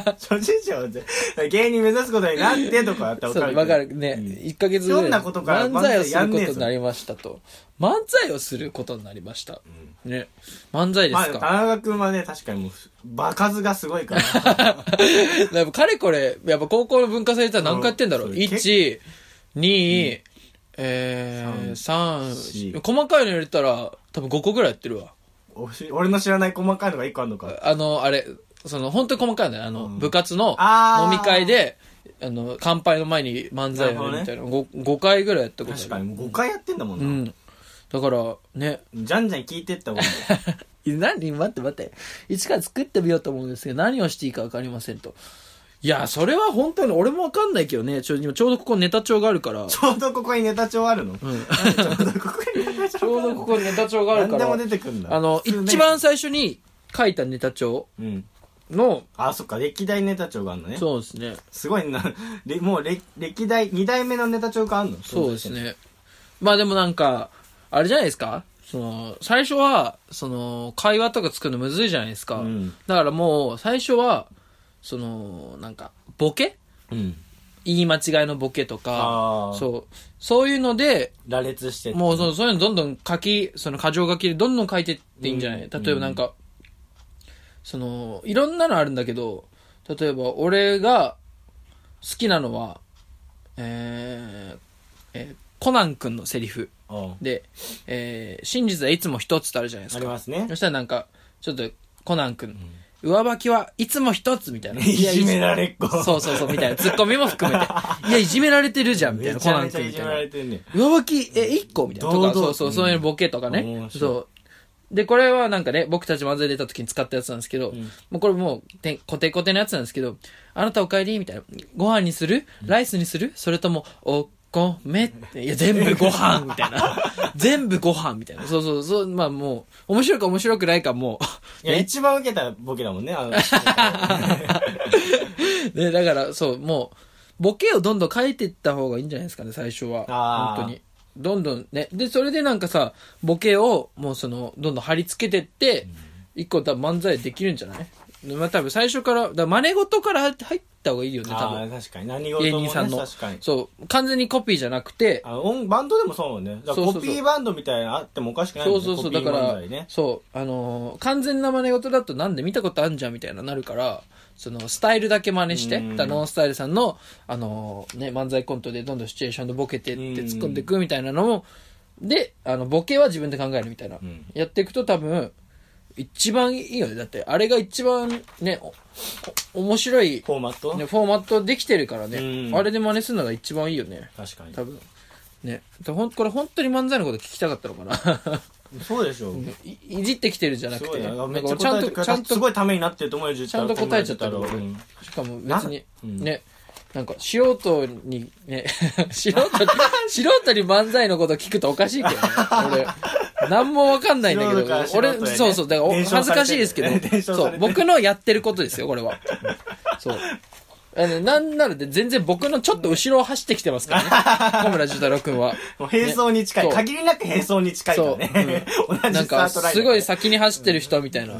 Speaker 1: の？諸事情で、芸人目指すことになってとかあったら
Speaker 2: そう、
Speaker 1: わ
Speaker 2: わかる。
Speaker 1: かる。
Speaker 2: ね。
Speaker 1: うん
Speaker 2: 1ヶ月ぐらい。
Speaker 1: なことから
Speaker 2: 漫才をすることになりましたと。漫才をすることになりました。ね。漫才で
Speaker 1: まあ、
Speaker 2: すか。
Speaker 1: 田中君はね、確かにもう、場数がすごいから。
Speaker 2: やっぱかれこれ、やっぱ高校の文化祭って何回やってんだろう？
Speaker 1: うん
Speaker 2: 1、2、えー、3、
Speaker 1: 四
Speaker 2: 細かいの入れたら、多分5個ぐらいやってるわ。
Speaker 1: 俺の知らない細かいのが一個あるのか。
Speaker 2: あの、あれ、その、本当に細かいのね。あの、
Speaker 1: うん
Speaker 2: 部活の飲み会で、あの、乾杯の前に漫才をやるみたいな、5, 5回ぐらいやったことある
Speaker 1: 確かに、もう5回やってんだもんな。
Speaker 2: うん。だから、ね。
Speaker 1: じゃんじゃん聞いてったもん。(laughs)
Speaker 2: 何待って待って。一から作ってみようと思うんですけど、何をしていいか分かりませんと。いや、それは本当に俺も分かんないけどね。ちょ今ちょうどここネタ帳があるから。
Speaker 1: ちょうどここにネタ帳あるの？
Speaker 2: うん。
Speaker 1: ちょうどここにネタ帳 (laughs)
Speaker 2: ちょうどここにネタ帳があるから。
Speaker 1: 何でも出てくんだ。
Speaker 2: あの、一番、最初に書いたネタ帳
Speaker 1: うん。
Speaker 2: の、
Speaker 1: あ、そっか、歴代ネタ帳があるのね。
Speaker 2: そうですね。
Speaker 1: すごいな。(laughs) れもう歴、歴代、2代目のネタ帳があるの？
Speaker 2: そうです。ね。まあでもなんか、あれじゃないですか？その、最初は、その、会話とか作るのむずいじゃないですか。
Speaker 1: うん
Speaker 2: だからもう、最初は、その、なんか、ボケ？
Speaker 1: うん。
Speaker 2: 言い間違いのボケとかそう、そういうので、
Speaker 1: 羅列して
Speaker 2: もうそうそういうのどんどん書き、その箇条書きでどんどん書いてっていいんじゃない、
Speaker 1: うん
Speaker 2: 例えばなんか、その、いろんなのあるんだけど、例えば俺が好きなのは、えーえーコナン君のセリフ
Speaker 1: うん
Speaker 2: で、えー真実はいつも一つってあるじゃないですか。
Speaker 1: ありますね
Speaker 2: そ。したらなんか、ちょっとコナン君、上履きはいつも一つみたいな。(laughs)
Speaker 1: いじめ
Speaker 2: や
Speaker 1: られっ子。
Speaker 2: そうそうそう、みたいな。ツッコミも含めて。(laughs) いや、いじめられてるじゃん、みたいな。コナン君みたいな。
Speaker 1: られてるね。
Speaker 2: 上履き、え、1個みたいな。とか、そうそう、
Speaker 1: うん
Speaker 2: そういうボケとかねそう。で、これはなんかね、僕たち漫才出た時に使ったやつなんですけど、
Speaker 1: ん
Speaker 2: もうこれもう、てコテコテのやつなんですけど、あなたお帰りみたいな。ご飯にする？ライスにする？それとも、お米って。いや、全部ご飯みたいな。(laughs) 全部ご飯みたいな。そうそう、そう、まあもう、面白いか面白くないかもう、
Speaker 1: いや、
Speaker 2: ね
Speaker 1: 一番受けたボケだもんね。あの (laughs)
Speaker 2: ね、だから、そう、もう、ボケをどんどん変えていった方がいいんじゃないですかね、最初は。本当に。どんどんね。で、それでなんかさ、ボケを、もうその、どんどん貼り付けてって、一個多分漫才できるんじゃない？まあ多分最初から、だ真似事から入った方がいいよね、多
Speaker 1: あ
Speaker 2: 分。
Speaker 1: あ、確かに。何事もね、
Speaker 2: 芸人さんの。そう、完全にコピーじゃなくて、
Speaker 1: あの音バンドでもそうもんね。コピーバンドみたいなのあってもおかしくないね。
Speaker 2: そうそうそう、だからそう、あのー完全な真似事だとなんで見たことあんじゃんみたいななるから、その、スタイルだけ真似して、
Speaker 1: うん
Speaker 2: だノンスタイルさんの、あのーね、漫才コントでどんどんシチュエーションでボケてって
Speaker 1: うん
Speaker 2: 突っ込んでいくみたいなのも、で、あの、ボケは自分で考えるみたいな。
Speaker 1: ん
Speaker 2: やっていくと多分、一番いいよね。だって、あれが一番ね、面白い、
Speaker 1: フォーマット、
Speaker 2: ね、フォーマットできてるからね、
Speaker 1: うん
Speaker 2: あれで真似するのが一番いいよね。
Speaker 1: 確かに。
Speaker 2: 多分。ね。だほんこれ本当に漫才のこと聞きたかったのかな。
Speaker 1: そうでしょう。
Speaker 2: いいじってきてるじゃなくて、
Speaker 1: な。
Speaker 2: なんかちゃんと、ちゃんと、
Speaker 1: すごいためになってると思うよ、
Speaker 2: ちゃんと答えちゃった
Speaker 1: ら。うん
Speaker 2: しかも別に、
Speaker 1: うん
Speaker 2: ね、なんか素人に、ね、(laughs) 素人に、(laughs) 素人に漫才のこと聞くとおかしいけどね、俺。なんもわかんないんだけど、
Speaker 1: 素人から素人へ
Speaker 2: 俺、
Speaker 1: ね
Speaker 2: そうそう、だから恥ずかしいですけど、そう、僕のやってることですよ、これは。そう。あのなんなので、全然僕のちょっと後ろを走ってきてますからね。(laughs) 小村寿太郎くんは。
Speaker 1: もう並走に近い、
Speaker 2: ねそう
Speaker 1: 限りなく並走に近いからね。(laughs) 同じ
Speaker 2: なんか、
Speaker 1: スタートライン。
Speaker 2: すごい先に走ってる人みたいな。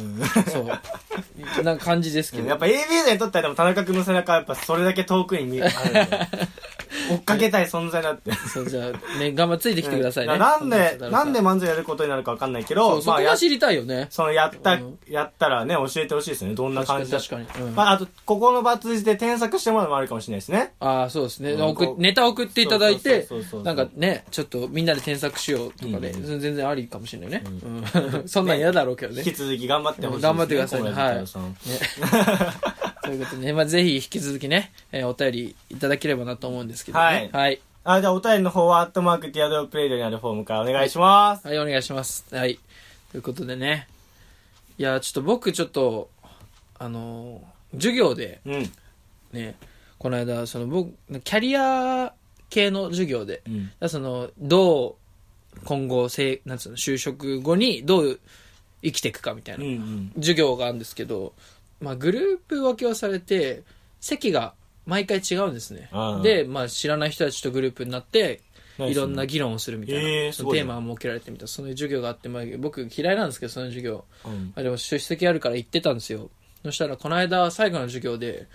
Speaker 2: そう。なんか感じですけど。
Speaker 1: やっぱ AB 勢にとってはでも田中君の背中はやっぱそれだけ遠くに見ある (laughs) 追っかけたい存在だって。
Speaker 2: そう、じゃあ、ね、頑張ってついてきてくださいね。
Speaker 1: なんで、なんで漫才やることになるかわかんないけど、まあ
Speaker 2: 知りたいよね。
Speaker 1: そのやった、
Speaker 2: うん
Speaker 1: やったらね、教えてほしいですね。どんな感じだ
Speaker 2: 確かに
Speaker 1: まあ、あと、ここの場通じて添削してもらうのもあるかもしれないですね。
Speaker 2: ああ、そうですね。ネタ送っていただいてなんかね、ちょっとみんなで添削しようとかで、
Speaker 1: う
Speaker 2: 全然ありかもしれないね。うん (laughs) そんなん嫌だろうけどね
Speaker 1: 引。き続き頑張ってほしい。
Speaker 2: 頑張ってくださいね
Speaker 1: 小村寿太郎さん
Speaker 2: ね (laughs) ということでね、まあぜひ引き続きね、えーお便りいただければなと思うんですけどね。はい。
Speaker 1: あ、じゃあお便りの方は、アットマークティアドロップレイドにあるフォームからお願いします。
Speaker 2: はい、お願いします。はい。ということでね。いや、ちょっと僕ちょっと、あのー授業で
Speaker 1: うん
Speaker 2: ね、この間、その僕、キャリア系の授業で、
Speaker 1: うん
Speaker 2: その、どう、今後、せいなんつうの、就職後にどう生きていくかみたいな
Speaker 1: うんうん
Speaker 2: 授業があるんですけど、まあ、グループ分けをされて、席が毎回違うんですね。で、まあ、知らない人たちとグループになって、
Speaker 1: 何
Speaker 2: いろんな議論をするみたいな、テーマを設けられてみた。いな、そういう授業があって、まあ、僕嫌いなんですけど、その授業。
Speaker 1: うん。
Speaker 2: まあ、でも出席あるから行ってたんですよ。そしたら、この間、最後の授業で、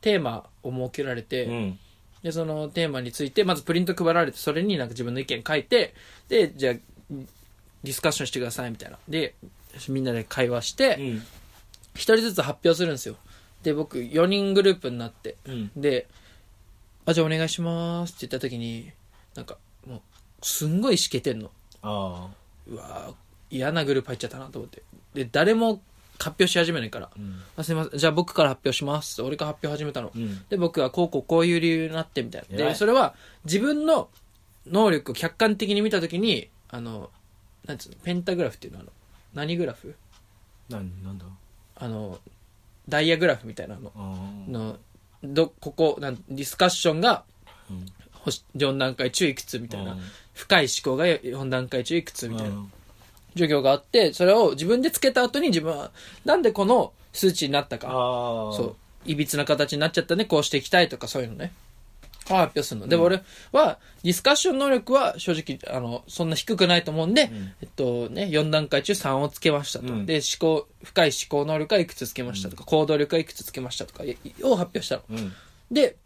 Speaker 2: テーマを設けられて、
Speaker 1: うん。
Speaker 2: で、そのテーマについて、まずプリント配られて、それになんか自分の意見書いて、で、じゃあ、ディスカッションしてください、みたいな。で、みんなで会話して、
Speaker 1: うん
Speaker 2: 一人ずつ発表するんですよ。で、僕、4人グループになって、
Speaker 1: うん。
Speaker 2: で、あ、じゃあお願いしますって言った時に、なんか、もう、すんごいしけてんの。
Speaker 1: あ
Speaker 2: うわー嫌なグループ入っちゃったなと思って。で、誰も発表し始めないから、
Speaker 1: あうん。
Speaker 2: あすいません、じゃあ僕から発表します。俺が発表始めたの。
Speaker 1: うん。
Speaker 2: で、僕はこうこうこういう理由になってみたいな。で、それは自分の能力を客観的に見たときに、あの、なんつうの、ペンタグラフっていうのはあの、何グラフ？
Speaker 1: なんなんだ？
Speaker 2: あの、ダイヤグラフみたいなの。の、ど、ここ、なんディスカッションが
Speaker 1: うん
Speaker 2: 星4段階中いくつみたいな
Speaker 1: うん。
Speaker 2: 深い思考が4段階中いくつみたいな。
Speaker 1: うん
Speaker 2: 授業があって、それを自分でつけた後に自分は、なんでこの数値になったか。そう。いびつな形になっちゃったね、こうしていきたいとかそういうのね。を発表するの。で、俺は、ディスカッション能力は正直、あの、そんな低くないと思うんで、
Speaker 1: ん。
Speaker 2: えっとね、4段階中3をつけましたと。
Speaker 1: うん。
Speaker 2: で、思考、深い思考能力はいくつつけましたとか、行動力はいくつつけましたとか、いを発表したの。
Speaker 1: うん。
Speaker 2: で、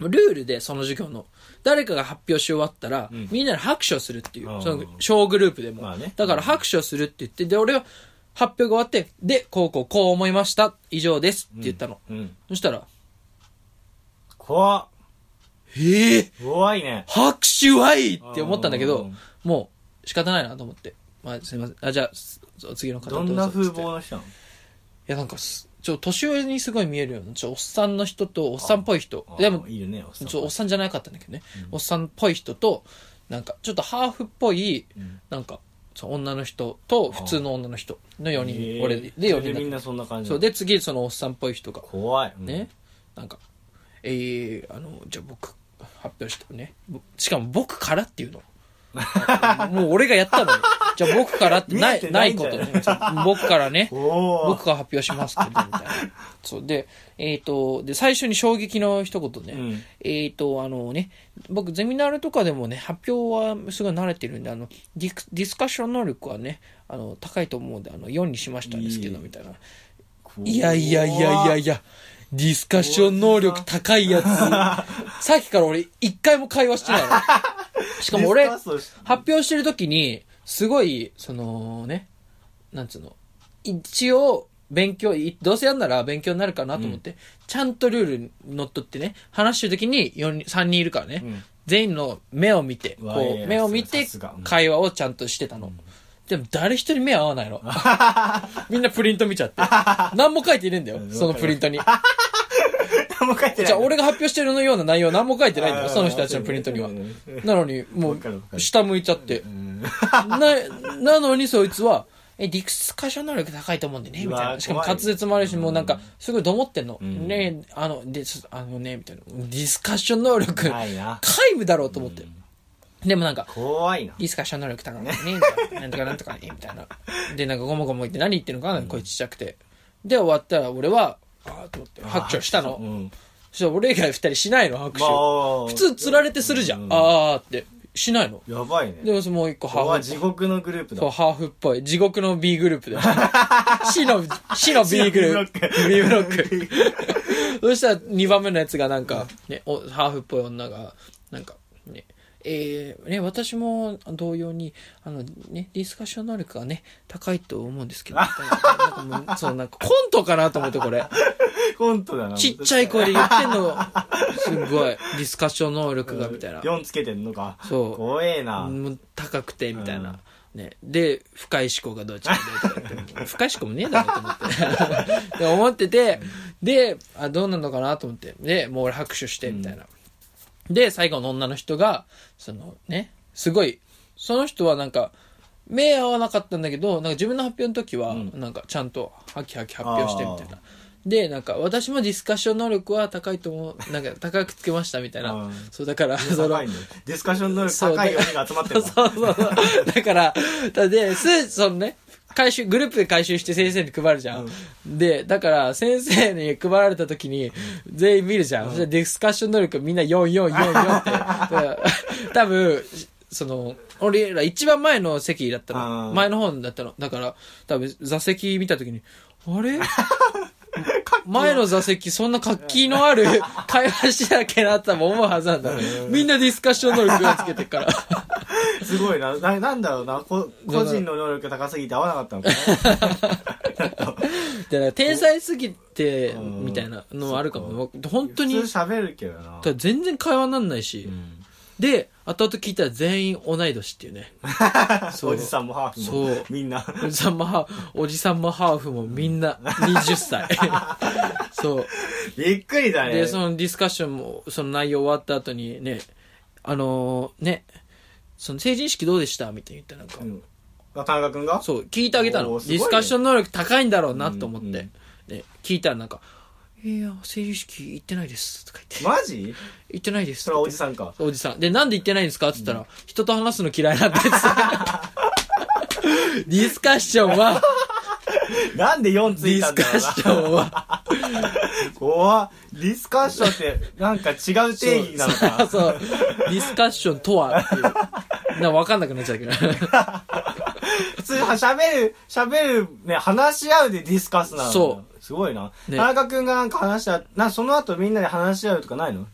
Speaker 2: ルールでその授業の、誰かが発表し終わったら、
Speaker 1: ん。
Speaker 2: みんなで拍手をするっていう
Speaker 1: あ、ー
Speaker 2: その小グループでも。
Speaker 1: まあね。
Speaker 2: だから拍手をするって言って、で、俺は発表が終わって、で、こうこうこう思いました、以上ですって言ったの。
Speaker 1: うん。
Speaker 2: そしたら、
Speaker 1: 怖っ
Speaker 2: ええ
Speaker 1: 怖いね。
Speaker 2: 拍手はいって思ったんだけど
Speaker 1: うん、
Speaker 2: もう仕方ないなと思って。まあ、すいません。あ、じゃあ、す次の方
Speaker 1: どんな風
Speaker 2: うぞ。っつってい
Speaker 1: 貌の人なの？
Speaker 2: や、なんかす、ちょ、年上にすごい見えるような、ちょ、おっさんの人と、おっさんっぽい人。
Speaker 1: あ。
Speaker 2: でも、
Speaker 1: いいよねおっさん
Speaker 2: ちょ、おっさんじゃなかったんだけどね。おっさんっぽい人と、なんか、ちょっとハーフっぽい、
Speaker 1: うん。
Speaker 2: なんか、そう女の人と、普通の女の人の4
Speaker 1: へ
Speaker 2: 人、
Speaker 1: ー。
Speaker 2: 俺で、で4
Speaker 1: それみんなそんな感じ
Speaker 2: そう、で、次、そのおっさんっぽい人が、
Speaker 1: 怖い。
Speaker 2: ね、なんか、えー、あの、じゃあ僕、発表したね。ぼしかも僕からっていうの。(laughs) もう俺がやったのに。じゃあ僕からってない、ない？ことね。僕からね。(laughs) 僕が発表しますけど、みたいな。そう。で、えっ、と、で、最初に衝撃の一言ね。
Speaker 1: うん
Speaker 2: えっ、と、あのね、僕、ゼミナールとかでもね、発表はすごい慣れてるんで、あの、ディクディスカッション能力はね、あの、高いと思うんで、あの、4にしましたんですけど、みたいな。いやいやいやいやいや、ディスカッション能力高いやつ。(laughs) さっきから俺、一回も会話してない。の。(laughs) しかも俺、
Speaker 1: ディスカッション。
Speaker 2: 発表してる時に、すごい、そのね、なんつうの、一応、勉強、いどうせやんなら勉強になるかなと思って、ちゃんとルールにのっとってね、話してる時に4人3人いるからね、
Speaker 1: うん。
Speaker 2: 全員の目を見て、こ
Speaker 1: うわいやいうや
Speaker 2: 目を見て
Speaker 1: さすが。うん。
Speaker 2: 会話をちゃんとしてたの。でも誰一人目合わないの。(laughs) みんなプリント見ちゃって。何も書いていねえんだよ
Speaker 1: う、ん
Speaker 2: そのプリントに。(laughs)
Speaker 1: 何も書いてない
Speaker 2: じゃあ俺が発表してるのような内容何も書いてないんだよ、その人たちのプリントには。なのに、もう、
Speaker 1: る
Speaker 2: 下向いちゃって
Speaker 1: う。ん (laughs)
Speaker 2: な、なのにそいつは、え、ディスカッション能力高いと思うんでね、みたいな。しかも滑舌もあるし、もうなんか、すごいどもってんの。
Speaker 1: ん
Speaker 2: ねあの、で、すあのね、みたいな。ディスカッション能力、皆無だろうと思って。でもなんか、
Speaker 1: 怖いな
Speaker 2: ディスカッション能力高いね、みたいな。なんとかなんとかね、みたいな。で、なんかゴモゴモ言って何言ってるのか？な、声ちっちゃくて。で、終わったら俺は、ああ、と思って、拍手したの。
Speaker 1: うん
Speaker 2: そしたら俺以外二人しないの、拍手。
Speaker 1: まあ
Speaker 2: 普通釣られてするじゃん。
Speaker 1: うん
Speaker 2: あーって。しないの。
Speaker 1: やばいね
Speaker 2: でももう一個ハーフ。
Speaker 1: 地獄のグループだ
Speaker 2: そう、ハーフっぽい。地獄の B グループで。(laughs) 死の、死の B グループ。B ブロック。(laughs) そしたら2番目のやつがなんか、ね、おハーフっぽい女が、なんか、ね、えー、ね、私も同様に、あの、ね、ディスカッション能力がね、高いと思うんですけど、みたいななんかもう、そう、なんかコントかなと思って、これ。
Speaker 1: コントだな
Speaker 2: ちっちゃい声で言ってんの、すごい、ディスカッション能力が、みたいな。
Speaker 1: 4つけてんのか。
Speaker 2: そう。
Speaker 1: 怖えな。
Speaker 2: 高くてみたいな、ね、で深い思考がどっちかでとか言って深い思考もねえだろと思って。(laughs) で思っててであどうなのかなと思って。でもう俺拍手してみたいな、で最後の女の人がそのねすごいその人はなんか目合わなかったんだけどなんか自分の発表の時は
Speaker 1: うん。
Speaker 2: なんかちゃんとハキハキ発表してみたいな、で、なんか、私もディスカッション能力は高いと思う、なんか、高くつけましたみたいな。
Speaker 1: うん。
Speaker 2: そう、だから、その
Speaker 1: ディスカッション能力高い4人が集まってる (laughs)
Speaker 2: そうそうそう。だから、だで、す、そのね、回収、グループで回収して先生に配るじゃん。で、だから、先生に配られた時に、全員見るじゃん。そしたらディスカッション能力みんな4444って。(laughs) 多分、その、俺ら一番前の席だった
Speaker 1: あ
Speaker 2: の。
Speaker 1: ー
Speaker 2: 前の方だったの。だから、多分座席見た時に、あれ？前の座席そんな活気のある会話しなきゃなって思うはずなんだ。みんなディスカッション能力がつけてるから。
Speaker 1: すごいな。ななんだろうな。こ個人の能力高すぎて合わなかったのかな。(laughs)
Speaker 2: で、なんか天才すぎて、
Speaker 1: うん
Speaker 2: みたいなのもあるかも。本当に、
Speaker 1: 普通喋るけどな。
Speaker 2: 全然会話になんないし。
Speaker 1: うん。
Speaker 2: で、後々聞いたら全員同い年っていうね。(laughs) そう
Speaker 1: おじさんもハーフも
Speaker 2: そう
Speaker 1: みんな
Speaker 2: おじさんもハーフ、おじさんもハーフもみんな (laughs) 20歳。(laughs) そう。
Speaker 1: びっくりだね
Speaker 2: で、そのディスカッションも、その内容終わった後にね、あのーね、その成人式どうでしたみたいに言ったらなんか、
Speaker 1: うんあ田中君が？
Speaker 2: そう、聞いてあげたの。
Speaker 1: ね
Speaker 2: ディスカッション能力高いんだろうなと思って。
Speaker 1: うんうん
Speaker 2: ね、聞いたらなんか、いや、成人式行ってないです。とか言って。
Speaker 1: マジ？
Speaker 2: 行ってないです。
Speaker 1: それはおじさんか
Speaker 2: おじさん。で、なんで行ってないんですか？って言ったら、人と話すの嫌いなんです。(laughs) ディスカッションは、
Speaker 1: なんで4つ
Speaker 2: ディ
Speaker 1: いたんだろう
Speaker 2: スカッションは、
Speaker 1: な怖っディスカッションってなんか違う定義なのかな
Speaker 2: そうそう。ディスカッションとはっていう。なんかわかんなくなっちゃうけど。(laughs)
Speaker 1: 普通は喋る喋るね話し合うでディスカスなの
Speaker 2: そう
Speaker 1: すごいな、
Speaker 2: ね
Speaker 1: 田中君がなんか話し合うなその後みんなで話し合うとかないの？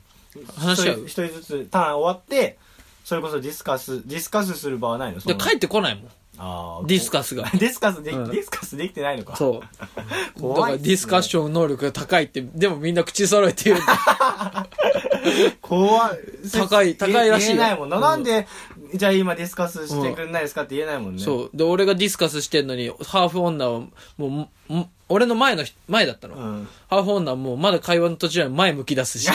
Speaker 2: 話し合う。
Speaker 1: 一人一人ずつターン終わってそれこそディスカスディスカスする場はないの？そ
Speaker 2: で、
Speaker 1: の
Speaker 2: 帰ってこないもん。
Speaker 1: あー
Speaker 2: ディスカスが。(laughs)
Speaker 1: ディスカスで、
Speaker 2: うん。
Speaker 1: ディスカスできてないのか。
Speaker 2: そう。だ (laughs)
Speaker 1: 怖いっすね。
Speaker 2: からディスカッション能力が高いって、でもみんな口揃えて言う。んだ。
Speaker 1: 怖い。
Speaker 2: 高い高いらしいよ。
Speaker 1: 言えないもんな、
Speaker 2: うん。
Speaker 1: なんでじゃあ今ディスカスしてくんないですかって言えないもんね
Speaker 2: そう。で、俺がディスカスしてんのに、ハーフ女は、もう、も俺の前の人、前だったの。
Speaker 1: うん
Speaker 2: ハーフ女はもうまだ会話の途中なのに前向き出すし。(laughs)
Speaker 1: デ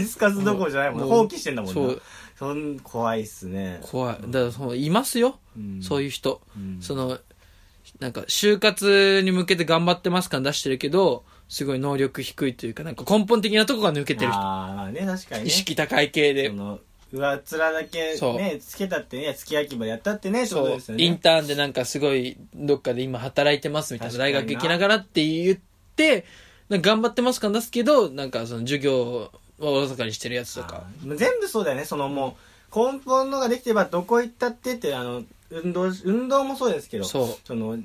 Speaker 1: ィスカスどころじゃないもん
Speaker 2: もう
Speaker 1: 放棄してんだもんな
Speaker 2: そう
Speaker 1: そん怖いっすね
Speaker 2: 怖い。だからそう、いますよ。
Speaker 1: うん
Speaker 2: そういう人。
Speaker 1: うん
Speaker 2: その、なんか、就活に向けて頑張ってます感出してるけど、すごい能力低いというか、なんか根本的なとこが抜けてる人。
Speaker 1: ああね確かにね
Speaker 2: 意識高い系で
Speaker 1: そ。の上っ面だけ
Speaker 2: そう。
Speaker 1: ねつけたってね月焼き場でやったってねってこと
Speaker 2: そう
Speaker 1: ですよ、ね。
Speaker 2: インターンでなんかすごい、どっかで今働いてますみたいな、大
Speaker 1: 確かにな。
Speaker 2: 学行きながらって言って、なんか頑張ってます感出すけど、なんかその授業をおろそかにしてるやつとか。
Speaker 1: あー全部そうだよね。そのもう根本のができてればどこ行ったってってあの運動運動もそうですけど
Speaker 2: そう。
Speaker 1: のう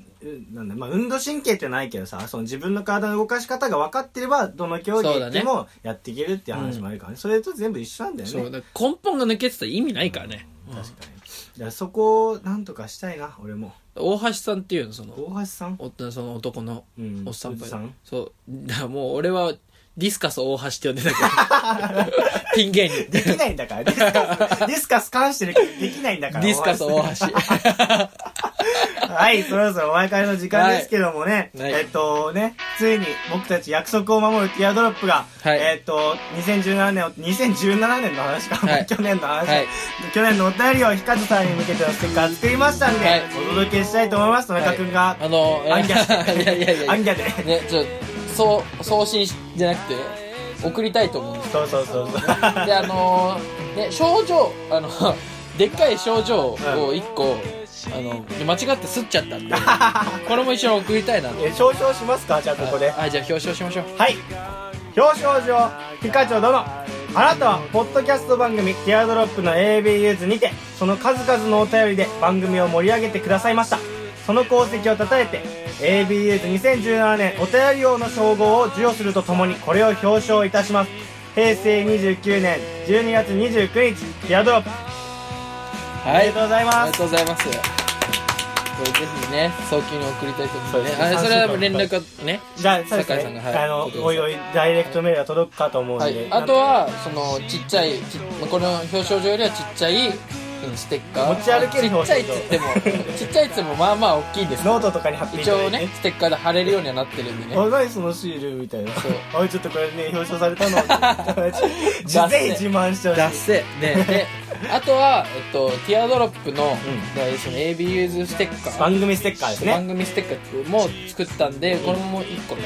Speaker 1: なんだ、まあ、運動神経ってないけどさその自分の体の動かし方が分かってればどの競技
Speaker 2: そうだね。
Speaker 1: 行ってもやっていけるっていう話もあるからね。それと全部一緒なんだよね。
Speaker 2: 根本が抜けてたら意味ないからね。
Speaker 1: 確かに。だからそこをなんとかしたいな俺も。
Speaker 2: 大橋さんっていうの、その、
Speaker 1: 大橋さん？
Speaker 2: おその男の
Speaker 1: うん。
Speaker 2: おっさん
Speaker 1: おじさん？
Speaker 2: そう。だもう俺は、ディスカス大橋って呼んでたけど。(laughs) ピン芸人。
Speaker 1: できないんだから。ディスカス、ディスカス関してるけどできないんだから。
Speaker 2: ディスカス大橋。
Speaker 1: はい、そろそろお別れの時間ですけどもね、
Speaker 2: はい
Speaker 1: えっとね、ついに僕たち約束を守るティアドロップが、
Speaker 2: はい
Speaker 1: えっと、2017年を、2017年の話か、
Speaker 2: はい (laughs)
Speaker 1: 去年の話、
Speaker 2: はい
Speaker 1: 去年のお便りをヒカズさんに向けてのステッカー作りましたんで、
Speaker 2: はい
Speaker 1: お届けしたいと思います。田中君が、
Speaker 2: あの、
Speaker 1: アンギャで (laughs)
Speaker 2: いやいやいや
Speaker 1: アンギャで。
Speaker 2: ね、ちょ、そう、送信しじゃなくて、送りたいと思うんです
Speaker 1: そうそうそうそう。
Speaker 2: で、あのーね、症状、あの、(laughs) でっかい賞状を一個、あの、間違って刷っちゃったんで、(laughs) これも一緒に送りたいなと。
Speaker 1: え表彰しますか？じゃあここで。
Speaker 2: あ、じゃあ表彰しましょう。
Speaker 1: はい。表彰状、ピカチョ殿。あなたは、ポッドキャスト番組、ティアドロップの AB ユーズにて、その数々のお便りで番組を盛り上げてくださいました。その功績を称えて、AB ユーズ2017年お便り王の称号を授与するとともに、これを表彰いたします。平成29年12月29日、ティアドロップ。
Speaker 2: はい。
Speaker 1: ありがとうございます
Speaker 2: ありがとうございます。これぜひね、早急に送りたいと思うね。
Speaker 1: そうです
Speaker 2: それは連絡がね。
Speaker 1: じゃあ、
Speaker 2: 酒井さん
Speaker 1: ね。
Speaker 2: がはい
Speaker 1: あのおいおい、ダイレクトメールが届くかと思うんで。
Speaker 2: はい。あとは、その、ちっちゃい、ちこの表彰状よりはちっちゃい、うんステッカー。
Speaker 1: 持ち歩ける
Speaker 2: ちっちゃいっつっても、ちっちゃいっつっても、(laughs) まあまあ大きいんです
Speaker 1: ノートとかに貼っていただいて。
Speaker 2: 一応ね、ステッカーで貼れるようにはなってるんでね。
Speaker 1: あ、何そのシールみたいな。
Speaker 2: そう
Speaker 1: おい、ちょっとこれね、表彰されたの。ぜひ自慢してほしい。
Speaker 2: 脱せ。ね、で、あとは、えっと、ティアドロップの、
Speaker 1: ん
Speaker 2: でその AB ユーズステッカー
Speaker 1: 番組ステッカーですね
Speaker 2: 番組ステッカーも作ったんで、これも1個ね、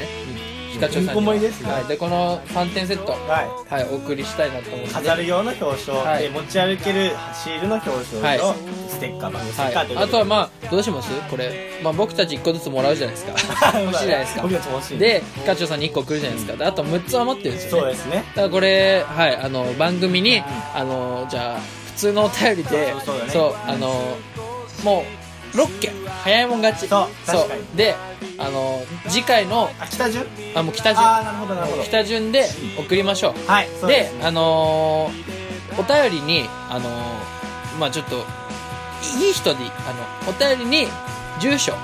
Speaker 2: ピカチュウさんにははい、でこの3点セット。
Speaker 1: はい。
Speaker 2: はい。お送りしたいなと思うんで
Speaker 1: 飾る用の表彰、
Speaker 2: はい。
Speaker 1: で持ち歩けるシールの表彰
Speaker 2: はい。
Speaker 1: とステッカー番組ステッカーという
Speaker 2: はい、あとは
Speaker 1: ま
Speaker 2: まあどうします？これ、まあ、僕たち1個ずつもらうじゃないですか。(laughs) 欲しいじゃないですか。
Speaker 1: 僕たちも欲しい。
Speaker 2: でピカチュウさんに1個送るじゃないですか。であと6つ余ってるんですよね。
Speaker 1: そうですね。
Speaker 2: だからこれ、はい、あの番組に、
Speaker 1: ん
Speaker 2: あのじゃあ普通のお便りで
Speaker 1: そうね。
Speaker 2: あのもう6件早いもん勝ち。
Speaker 1: そう確かに。
Speaker 2: であの次回の
Speaker 1: あ北順？
Speaker 2: あもう北順。
Speaker 1: ああなるほどなるほど。
Speaker 2: 北順で送りましょう。
Speaker 1: はいそう
Speaker 2: であのーお便りにあのーまあちょっといい人であのお便りに住所。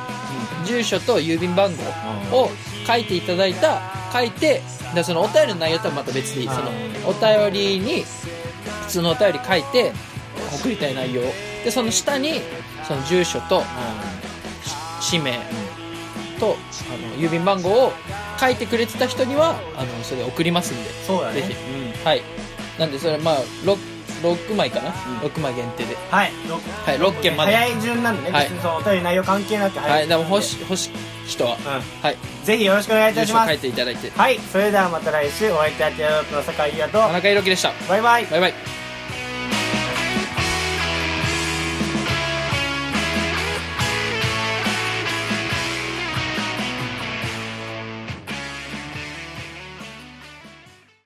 Speaker 2: 住所と郵便番号を書いていただいた書いてでそのお便りの内容とはまた別でいいそのお便りに普通のお便り書いて送りたい内容でその下にその住所と氏名とあの郵便番号を書いてくれてた人にはあのそれ送りますんで。
Speaker 1: そうだね。
Speaker 2: ぜひ。
Speaker 1: うん。
Speaker 2: はい。なんでそれまあ 6, 6枚かな、6枚限定で。
Speaker 1: はい。
Speaker 2: はい6件まで
Speaker 1: 早い順なんでね、
Speaker 2: はい。
Speaker 1: 別にそのお便り内容関係なく
Speaker 2: はいでも欲
Speaker 1: し
Speaker 2: し欲しい人は、はい。
Speaker 1: ぜひよろしくお願いいた
Speaker 2: 住所書い
Speaker 1: します
Speaker 2: ていただいて。
Speaker 1: はい。それではまた来週お会いいたいとの酒井優と。
Speaker 2: 田中裕樹でした。
Speaker 1: バイバイ。
Speaker 2: バイバイ